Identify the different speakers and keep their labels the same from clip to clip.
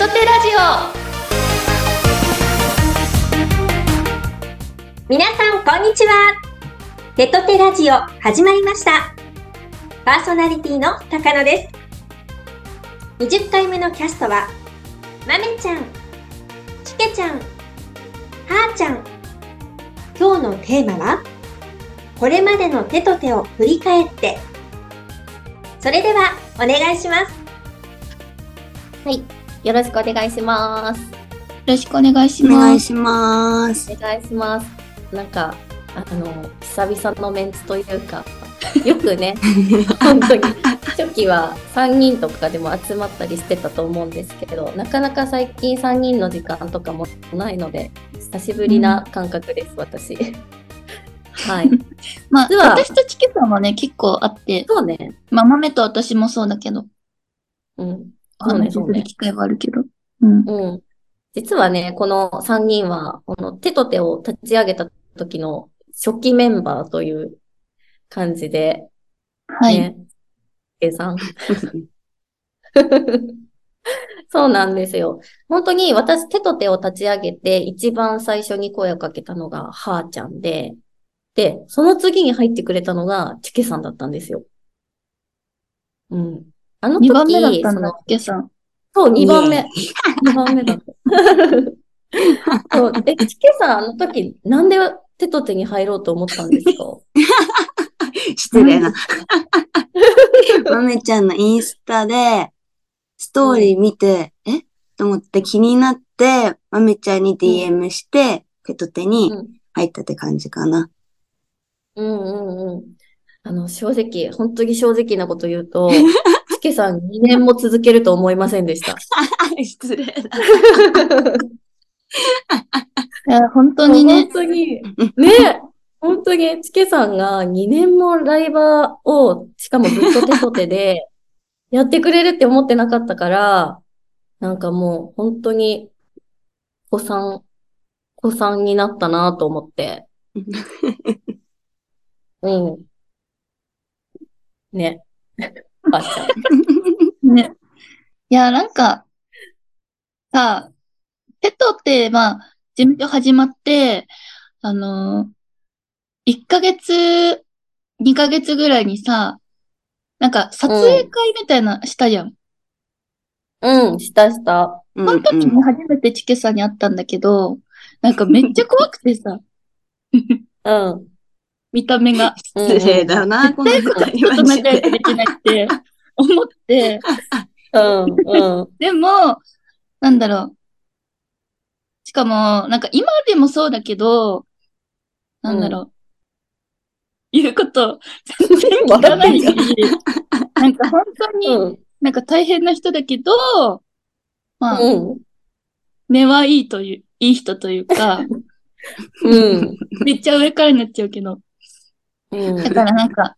Speaker 1: トテラジ
Speaker 2: 皆さん、こんにちは。テトテラジオ始まりました。パーソナリティの高野です。20回目のキャストは、まめちゃん、ちけちゃん、はーちゃん。今日のテーマは、これまでの手と手を振り返って。それでは、お願いします。
Speaker 1: オよろしくお願いします。
Speaker 3: よろしくお願いし
Speaker 4: お願
Speaker 3: ます。
Speaker 4: いします。
Speaker 1: お願いします。なんか、あの、久々のメンツというか、よくね、本当に、初期は3人とかでも集まったりしてたと思うんですけど、なかなか最近3人の時間とかもないので、久しぶりな感覚です、私。はい。
Speaker 3: まあ、
Speaker 1: 実は
Speaker 3: 私とチキさんはね、結構あって、
Speaker 1: そうね。
Speaker 3: まあ、豆と私もそうだけど、
Speaker 1: うん。
Speaker 3: お話しす
Speaker 1: そうね
Speaker 3: る機会はあるけど。うん。
Speaker 1: うん。実はね、この3人は、この手と手を立ち上げた時の初期メンバーという感じで、
Speaker 3: はい。
Speaker 1: ね。計算。そうなんですよ。本当に私手と手を立ち上げて一番最初に声をかけたのがはーちゃんで、で、その次に入ってくれたのがチケさんだったんですよ。うん。あの時、
Speaker 3: 2番目だったんだ
Speaker 1: その、
Speaker 3: チキさん。
Speaker 1: そう、2番目。2番目だった。そう、え、チケさん、あの時、なんで手と手に入ろうと思ったんですか？
Speaker 4: 失礼な。まめちゃんのインスタで、ストーリー見て、え？と思って気になって、まめちゃんに DM して、手と手に
Speaker 1: うん
Speaker 4: 入ったって感じかな。
Speaker 1: うんうんうん。あの、正直、本当に正直なこと言うと、チケさん2年も続けると思いませんでした。
Speaker 4: 失礼だ。
Speaker 3: いや、本当にね
Speaker 1: 本、当に、ね、本当に、チケさんが2年もライバーを、しかもずっと手と手で、やってくれるって思ってなかったから、なんかもう、本当に、子さん、子さんになったなと思って。うん。ね。ばっちゃん。
Speaker 3: ね。いや、なんか、さあ、ペトって、まあ、事務所始まって、あのー、1ヶ月、2ヶ月ぐらいにさ、なんか撮影会みたいなしたやん。
Speaker 1: うん、したした。
Speaker 4: うん
Speaker 3: その時に初めてチケさんに会ったんだけど、なんかめっちゃ怖くてさ、
Speaker 1: うん。
Speaker 3: 見た目が。
Speaker 4: 失礼だな、この二人
Speaker 3: ちょっと仲良くで。きないって思って、
Speaker 1: うん、うん。
Speaker 3: でも、なんだろう。しかも、なんか今でもそうだけど、なんだろう。言うこと、全然聞かないし、なんか本当に
Speaker 1: うん、
Speaker 3: なんか大変な人だけど、まあ、
Speaker 1: うん。
Speaker 3: 根はいいという、いい人というか、
Speaker 1: うん。
Speaker 3: めっちゃ上からになっちゃうけど、
Speaker 1: うん。
Speaker 3: だからなんか、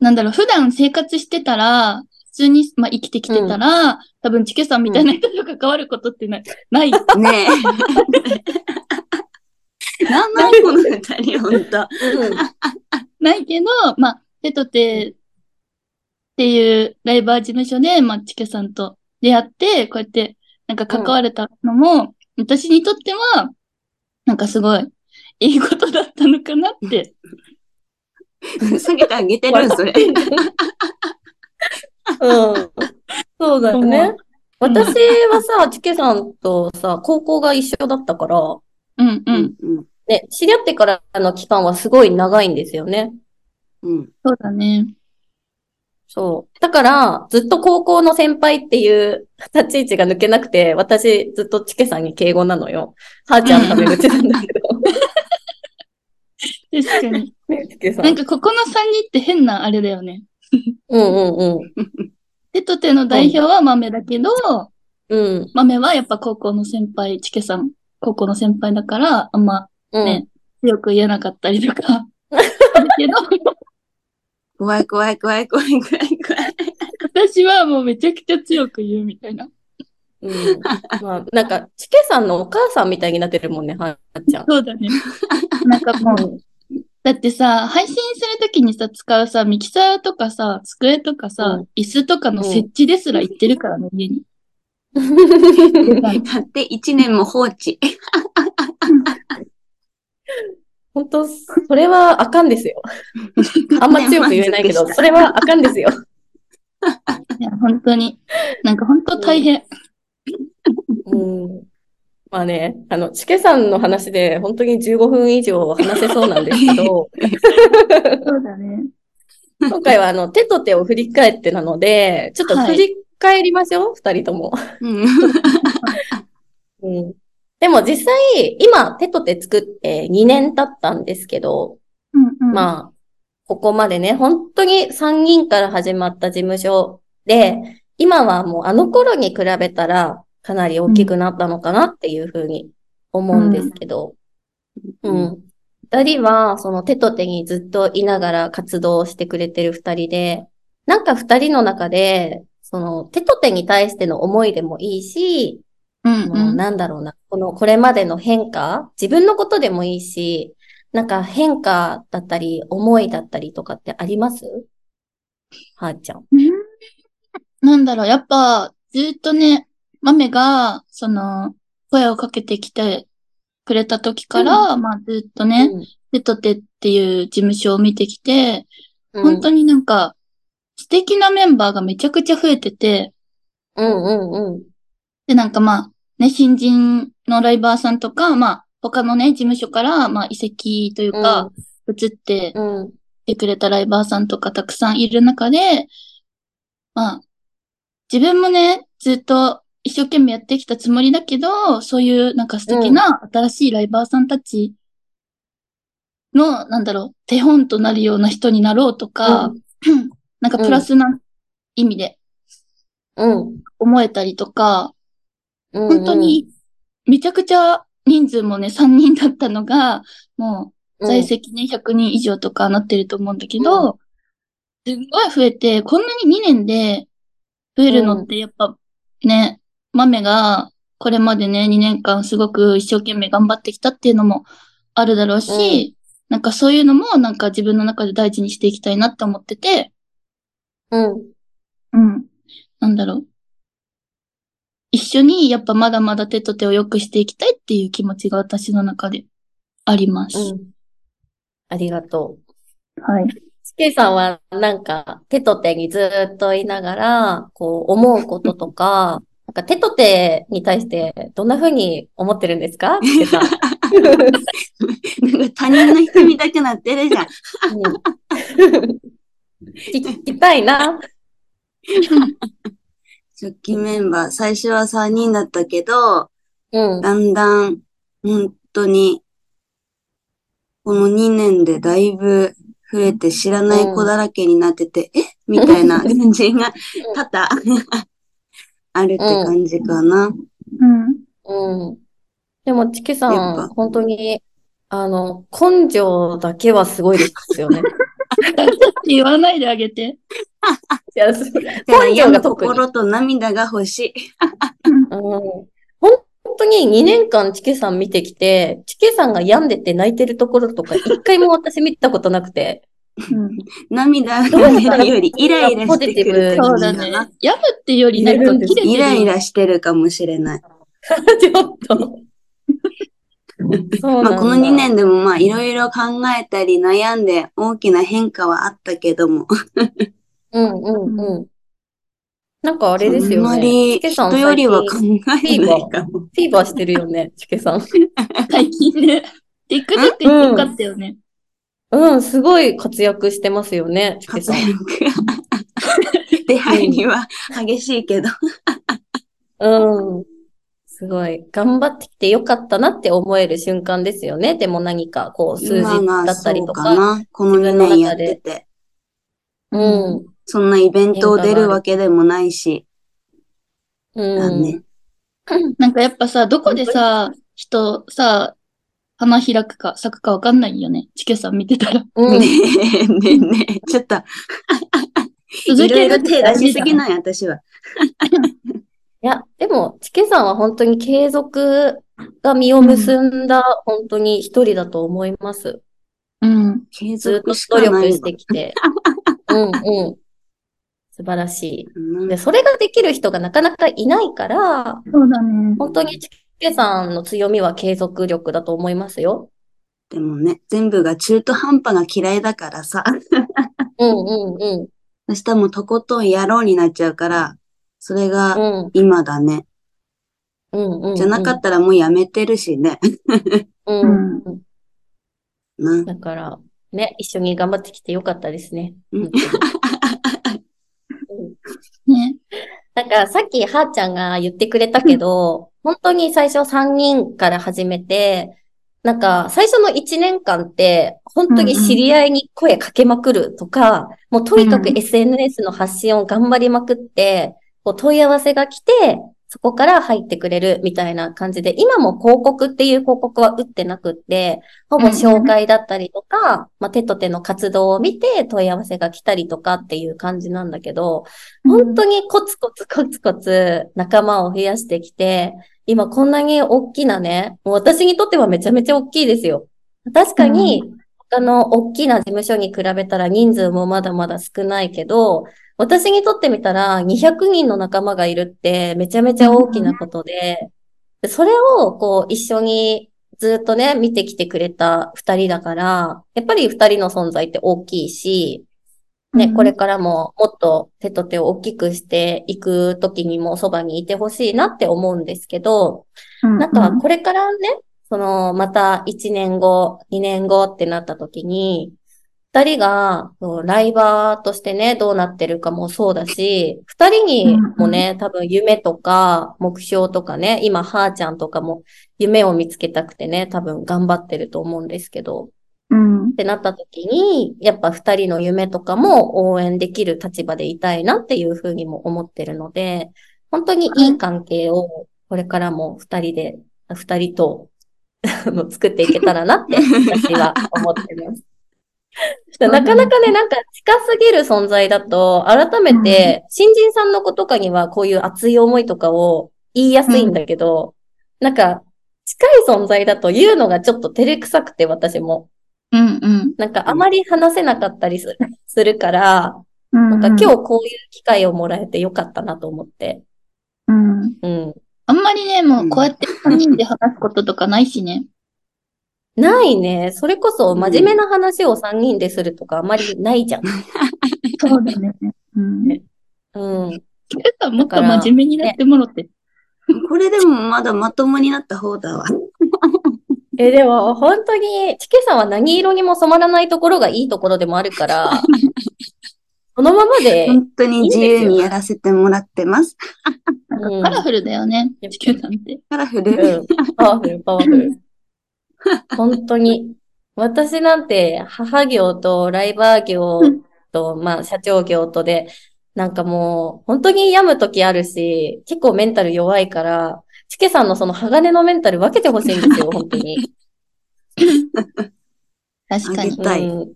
Speaker 3: なんだろう、普段生活してたら、普通に、まあ、生きてきてたら、多分、チケさんみたいな人と関わることってない、ない。
Speaker 4: ねえ。なんなんこの二人、ほんと。
Speaker 3: ないけど、まあ、手と手っていうライバー事務所で、まあ、チケさんと出会って、こうやって、なんか関われたのも、私にとっては、なんかすごい、いいことだったのかなって。
Speaker 4: 下げてあげてるそれ。
Speaker 1: うん。そうだよ
Speaker 3: う
Speaker 1: ね
Speaker 3: ん。
Speaker 1: 私はさ、チケさんとさ、高校が一緒だったから、
Speaker 3: うんうん。
Speaker 4: うん。
Speaker 1: ね、知り合ってからの期間はすごい長いんですよね。
Speaker 4: うん。
Speaker 3: そうだね。
Speaker 1: そう。だから、ずっと高校の先輩っていう立ち位置が抜けなくて、私ずっとチケさんに敬語なのよ。はーちゃんタメ口なんだけど。
Speaker 3: 確かに。なんかここの3人って変なあれだよね。
Speaker 1: うんうんうん。
Speaker 3: 手と手の代表は豆だけど、
Speaker 1: うん。
Speaker 3: 豆はやっぱ高校の先輩、チケさん、高校の先輩だから、あんま
Speaker 1: うん。
Speaker 3: ね強く言えなかったりとか。だけど、
Speaker 4: 怖い怖い怖い怖い怖い怖い。
Speaker 3: 私はもうめちゃくちゃ強く言うみたいな。
Speaker 1: うん。まあ、なんか、チケさんのお母さんみたいになってるもんね、はーちゃん。
Speaker 3: そうだね。なんかもう、だってさ、配信するときにさ、使うさ、ミキサーとかさ、机とかさ、
Speaker 1: うん
Speaker 3: 椅子とかの設置ですら言ってるからね、家に。
Speaker 4: だって1年も放置。
Speaker 1: 本当、それはあかんですよ。あんま強く言えないけど、それはあかんですよ。
Speaker 3: いや、本当に。なんか本当大変。
Speaker 1: うん。まあね、あの、チケさんの話で本当に15分以上話せそうなんですけど、
Speaker 3: そうだね。
Speaker 1: 今回はあの、手と手を振り返ってなので、ちょっと振り返りましょう、二人とも。
Speaker 4: うん
Speaker 1: うん。でも実際、今、手と手作って2年経ったんですけど、
Speaker 3: うんうん。
Speaker 1: まあ、ここまでね、本当に3人から始まった事務所で、今はもうあの頃に比べたらかなり大きくなったのかなっていうふうに思うんですけど、うん。二人はその手と手にずっといながら活動してくれてる二人で、なんか二人の中で、その手と手に対しての思いでもいいし、
Speaker 3: うん
Speaker 1: もうなんだろうな、この、これまでの変化自分のことでもいいし、なんか変化だったり、思いだったりとかってあります？はーちゃん。
Speaker 3: うん。なんだろう、やっぱ、ずっとね、マメが、その、声をかけてきてくれた時から、まあずっとね、テトテっていう事務所を見てきて、
Speaker 1: うん、
Speaker 3: 本当になんか、素敵なメンバーがめちゃくちゃ増えてて、
Speaker 1: うんうんうん。
Speaker 3: で、なんかまあ、ね、新人のライバーさんとか、まあ、他のね、事務所から、まあ、移籍というか、移って
Speaker 1: うん。
Speaker 3: 来てくれたライバーさんとかたくさんいる中で、まあ、自分もね、ずっと一生懸命やってきたつもりだけど、そういうなんか素敵な新しいライバーさんたちの、なんだろう、手本となるような人になろうとか、なんかプラスな意味で
Speaker 1: うん。
Speaker 3: 思えたりとか、
Speaker 1: うん。
Speaker 3: 本当にめちゃくちゃ人数もね、3人だったのが、もう在籍ね、100人以上とかなってると思うんだけど、すんごい増えて、こんなに2年で増えるのってやっぱね、豆がこれまでね、2年間すごく一生懸命頑張ってきたっていうのもあるだろうし、なんかそういうのもなんか自分の中で大事にしていきたいなって思ってて、
Speaker 1: うん。
Speaker 3: うん。なんだろう。一緒にやっぱまだまだ手と手を良くしていきたいっていう気持ちが私の中であります。
Speaker 1: うん。ありがとう。
Speaker 3: はい。
Speaker 1: チケさんはなんか手と手にずっといながら、こう思うこととか、なんか手と手に対してどんな風に思ってるんですか？チケさん。
Speaker 4: なんか他人の人見たくなってるじゃん。
Speaker 1: うん聞きたいな。
Speaker 4: 初期メンバー、最初は3人だったけど、
Speaker 1: うん。
Speaker 4: だんだん、本当に、この2年でだいぶ増えて知らない子だらけになってて、え？みたいな感じが 多々あるって感じかな。
Speaker 3: うん。
Speaker 1: うん。でも、チケさん、本当に、あの、根性だけはすごいですよね。
Speaker 3: 言わないであげて。
Speaker 1: いや、根性が特に。
Speaker 4: 心と涙が欲しい。
Speaker 1: うん本当に2年間チケさん見てきて、チケさんが病んでて泣いてるところとか一回も私見たことなくて。
Speaker 3: うん。
Speaker 4: 涙が出るよりイライラしてくる
Speaker 3: そうだね。やぶってよりなんか。
Speaker 4: イライラしてるかもしれない。
Speaker 1: ちょっと。
Speaker 4: まあこの2年でもまあいろいろ考えたり悩んで大きな変化はあったけども。
Speaker 1: うんうんうん。なんかあれです
Speaker 4: あん
Speaker 1: よね。
Speaker 4: まり
Speaker 1: チケさん
Speaker 4: 人よりは考
Speaker 1: 最近
Speaker 4: えないかも。
Speaker 1: フィーバーしてるよね、チケさん。
Speaker 3: 最近ね。テクテクよかったよね。
Speaker 1: うん、すごい活躍してますよね。
Speaker 4: 活躍。出会いには激しいけど。
Speaker 1: うん。すごい。頑張ってきてよかったなって思える瞬間ですよね。でも何かこう数字だったりとか。
Speaker 4: な。この2年やってて。
Speaker 1: うん。
Speaker 4: そんなイベントを出るわけでもないし。
Speaker 1: うん。
Speaker 4: だね。
Speaker 3: なんかやっぱさ、どこでさ、人さ、花開くか咲くかわかんないよね。チケさん見てたら。
Speaker 1: うん。
Speaker 4: ねえ、ねえ、ねえ、ちょっと、いろいろ手出しすぎない、私は。
Speaker 1: いや、でも、チケさんは本当に継続が実を結んだ、本当に一人だと思います。
Speaker 3: うん。
Speaker 4: 継
Speaker 1: ずっと
Speaker 4: 続しかないわ
Speaker 1: 努力してきて。うんうん。素素晴らしい。
Speaker 4: うん
Speaker 1: で、それができる人がなかなかいないから、
Speaker 3: そうだね。
Speaker 1: 本当にチケさんの強みは継続力だと思いますよ。
Speaker 4: でもね、全部が中途半端が嫌いだからさ、
Speaker 1: うんうんうん。
Speaker 4: そしたらもうとことんやろうになっちゃうから、それが
Speaker 1: うん
Speaker 4: 今だね。
Speaker 1: うんうん。
Speaker 4: じゃなかったらもうやめてるしね。
Speaker 1: うん だから、ね、一緒に頑張ってきてよかったですね。
Speaker 4: うん
Speaker 3: ね。
Speaker 1: なんかさっきはーちゃんが言ってくれたけど、本当に最初3人から始めて、なんか最初の1年間って、本当に知り合いに声かけまくるとか、もうとにかく
Speaker 3: うん
Speaker 1: SNS の発信を頑張りまくって、こう問い合わせが来て、そこから入ってくれるみたいな感じで、今も広告っていう広告は打ってなくって、ほぼ紹介だったりとか、まあ、手と手の活動を見て問い合わせが来たりとかっていう感じなんだけど、本当にコツコツコツコツ仲間を増やしてきて、今こんなに大きなね、もう私にとってはめちゃめちゃ大きいですよ。確かに、他の大きな事務所に比べたら人数もまだまだ少ないけど、私にとってみたら200人の仲間がいるってめちゃめちゃ大きなことで、でそれをこう一緒にずっとね、見てきてくれた二人だから、やっぱり二人の存在って大きいし、ね、
Speaker 3: うん。
Speaker 1: これからももっと手と手を大きくしていくときにもそばにいてほしいなって思うんですけど、
Speaker 3: うん。
Speaker 1: なんかこれからね、そのまた1年後、2年後ってなったときに、二人がライバーとしてね、どうなってるかもそうだし、二人にもね、多分夢とか目標とかね、今、はーちゃんとかも夢を見つけたくてね、多分頑張ってると思うんですけど、
Speaker 3: うん
Speaker 1: っ。てなった時に、やっぱ二人の夢とかも応援できる立場でいたいなっていうふうにも思ってるので、本当にいい関係をこれからも二人で、二人と作っていけたらなって私は思ってます。なかなかね、なんか近すぎる存在だと、改めて、新人さんの子とかにはこういう熱い思いとかを言いやすいんだけど、なんか、近い存在だと言うのがちょっと照れくさくて、私も。
Speaker 3: うんうん。
Speaker 1: なんかあまり話せなかったりする するから、
Speaker 3: うん。
Speaker 1: なんか今日こういう機会をもらえてよかったなと思って。
Speaker 3: うん。
Speaker 1: うん。
Speaker 3: あんまりね、もうこうやって3人で話すこととかないしね。
Speaker 1: ないね。それこそ真面目な話を3人でするとかあまりないじゃん。
Speaker 3: そうだね。うん。
Speaker 1: ねうん。
Speaker 3: ケイさんもっと真面目になってもろって。
Speaker 4: これでもまだまともになった方だわ。
Speaker 1: え、でも本当に、チケさんは何色にも染まらないところがいいところでもあるから、そのままで、
Speaker 4: 本当に自由にやらせてもらってます。
Speaker 3: カラフルだよね、地球さんって。
Speaker 4: カラフル。
Speaker 1: うん、パワフル、パワフル。本当に。私なんて、母業とライバー業と、まあ、社長業とで、なんかもう、本当に病む時あるし、結構メンタル弱いから、チケさんのその鋼のメンタル分けてほしいんですよ、本当に。
Speaker 3: 確かに
Speaker 1: うん。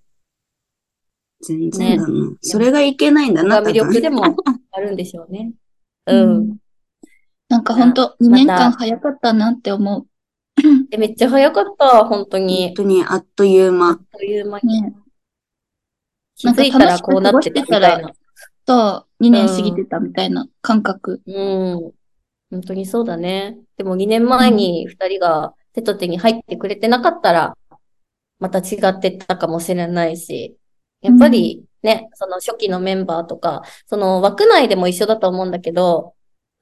Speaker 4: 全然だな。それがいけないんだな、
Speaker 1: が魅力でも あるんでしょうね。うん。
Speaker 3: なんかほんと、2
Speaker 1: また
Speaker 3: 年間早かったなって思う。
Speaker 1: でめっちゃ早かった、本当
Speaker 4: 本
Speaker 1: に。
Speaker 4: 当にあっという間
Speaker 1: あっ。という間に。
Speaker 3: ね。
Speaker 1: 気づいたらこうなってたみたいな。
Speaker 3: と、2年過ぎてたみたいな感覚。
Speaker 1: うん。本当にそうだね。でも2年前に2人が手と手に入ってくれてなかったら、また違ってたかもしれないし、やっぱりね、その初期のメンバーとか、その枠内でも一緒だと思うんだけど、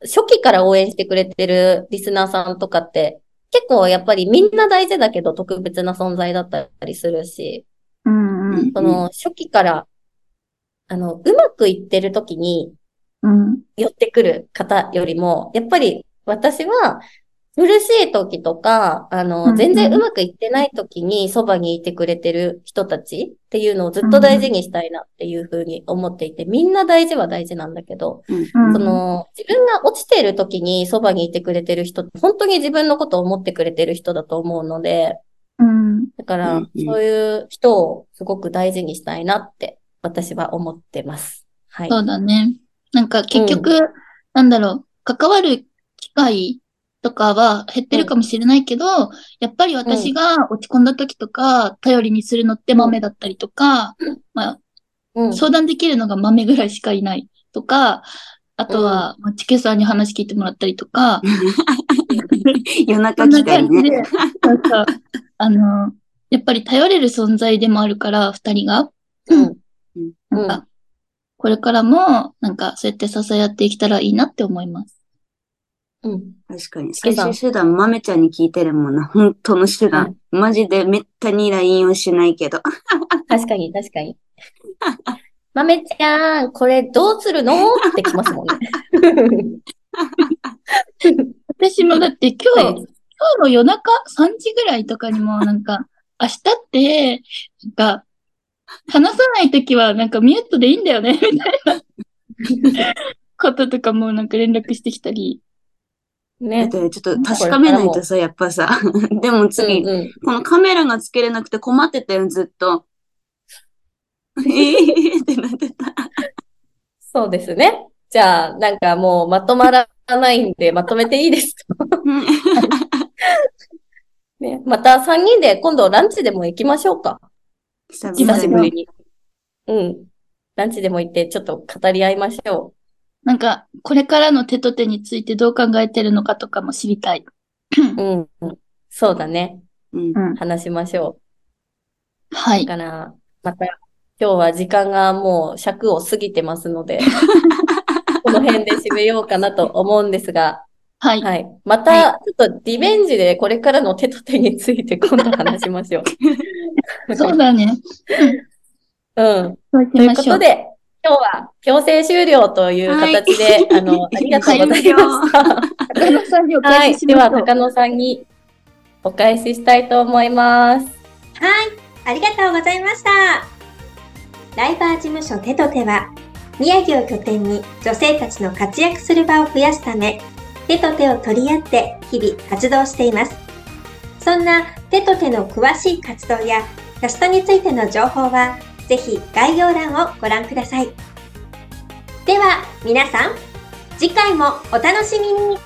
Speaker 1: 初期から応援してくれてるリスナーさんとかって、結構やっぱりみんな大事だけど特別な存在だったりするし、
Speaker 3: うんうん。
Speaker 1: その初期から、あの、うまくいってる時に、
Speaker 3: うん。
Speaker 1: 寄ってくる方よりも、やっぱり私は苦しい時とか、あ
Speaker 3: うんう
Speaker 1: の、
Speaker 3: ん
Speaker 1: 全然うまくいってない時にそばにいてくれてる人たちっていうのをずっと大事にしたいなっていうふうに思っていて、みんな大事は大事なんだけど、
Speaker 4: うん
Speaker 3: うん
Speaker 1: その、自分が落ちている時にそばにいてくれてる人本当に自分のことを思ってくれてる人だと思うので、
Speaker 3: うん。
Speaker 1: だから
Speaker 4: うん、うん
Speaker 1: そういう人をすごく大事にしたいなって、私は思ってます。はい。
Speaker 3: そうだね。なんか結局、なんだろう、関わる機会とかは減ってるかもしれないけど、やっぱり私が落ち込んだ時とか、頼りにするのって豆だったりとか、まあ、
Speaker 1: うん。
Speaker 3: 相談できるのが豆ぐらいしかいないとか、あとは、まあチケさんに話聞いてもらったりとか、
Speaker 4: 夜中来たり
Speaker 3: 感じで、
Speaker 4: ね。
Speaker 3: なんか、あの、やっぱり頼れる存在でもあるから、二人が。
Speaker 1: うん。
Speaker 3: なんか、これからも、なんか、そうやって支え合っていけたらいいなって思います。
Speaker 1: うん。
Speaker 4: 確かに。最終手段、豆ちゃんに聞いてるもんな。本当の手段。マジでめったに LINE をしないけど。
Speaker 1: 確かに、確かに。豆ちゃん、これどうするの？ってきますもんね。
Speaker 3: 私もだって今日、
Speaker 1: はい
Speaker 3: 今日の夜中？3時ぐらいとかにもなんか、明日って、なんか、話さないときはなんかミュートでいいんだよね、みたいなこととかもなんか連絡してきたり。
Speaker 1: ね。
Speaker 4: てちょっと確かめないとさ、やっぱさ。でも次、
Speaker 1: うんうん
Speaker 4: このカメラがつけれなくて困ってたよ、ずっと。えーってなってた。
Speaker 1: そうですね。じゃあ、なんかもうまとまらないんで、まとめていいですか？ね。また3人で今度ランチでも行きましょうか。
Speaker 4: 久。
Speaker 1: しぶりに。うん。ランチでも行ってちょっと語り合いましょ
Speaker 3: なんか、これからの手と手についてどう考えてるのかとかも知りたい。
Speaker 1: う。うん。うんそうだね。
Speaker 4: うん
Speaker 3: うん。
Speaker 1: 話しましょう。
Speaker 3: はい。
Speaker 1: だから、また今日は時間がもう尺を過ぎてますので、この辺で締めようかなと思うんですが、
Speaker 3: はい。
Speaker 1: はい。また、ちょっとリベンジでこれからの手と手について今度話しましょう。
Speaker 3: そうだね。
Speaker 1: うん。
Speaker 3: そうし
Speaker 1: とい
Speaker 3: う。
Speaker 1: ことで、今日は強制終了という形で、あの、ありがとうございました。
Speaker 3: 高野さんにお
Speaker 1: はい。
Speaker 3: 返しし
Speaker 1: では、
Speaker 3: ましょう。
Speaker 1: 高野さんにお返ししたいと思います。
Speaker 2: はい、ありがとうございました。ライバー事務所手と手は、宮城を拠点に女性たちの活躍する場を増やすため、手と手を取り合って日々活動しています。そんな手と手の詳しい活動やキャストについての情報は、ぜひ概要欄をご覧ください。では、皆さん、次回もお楽しみに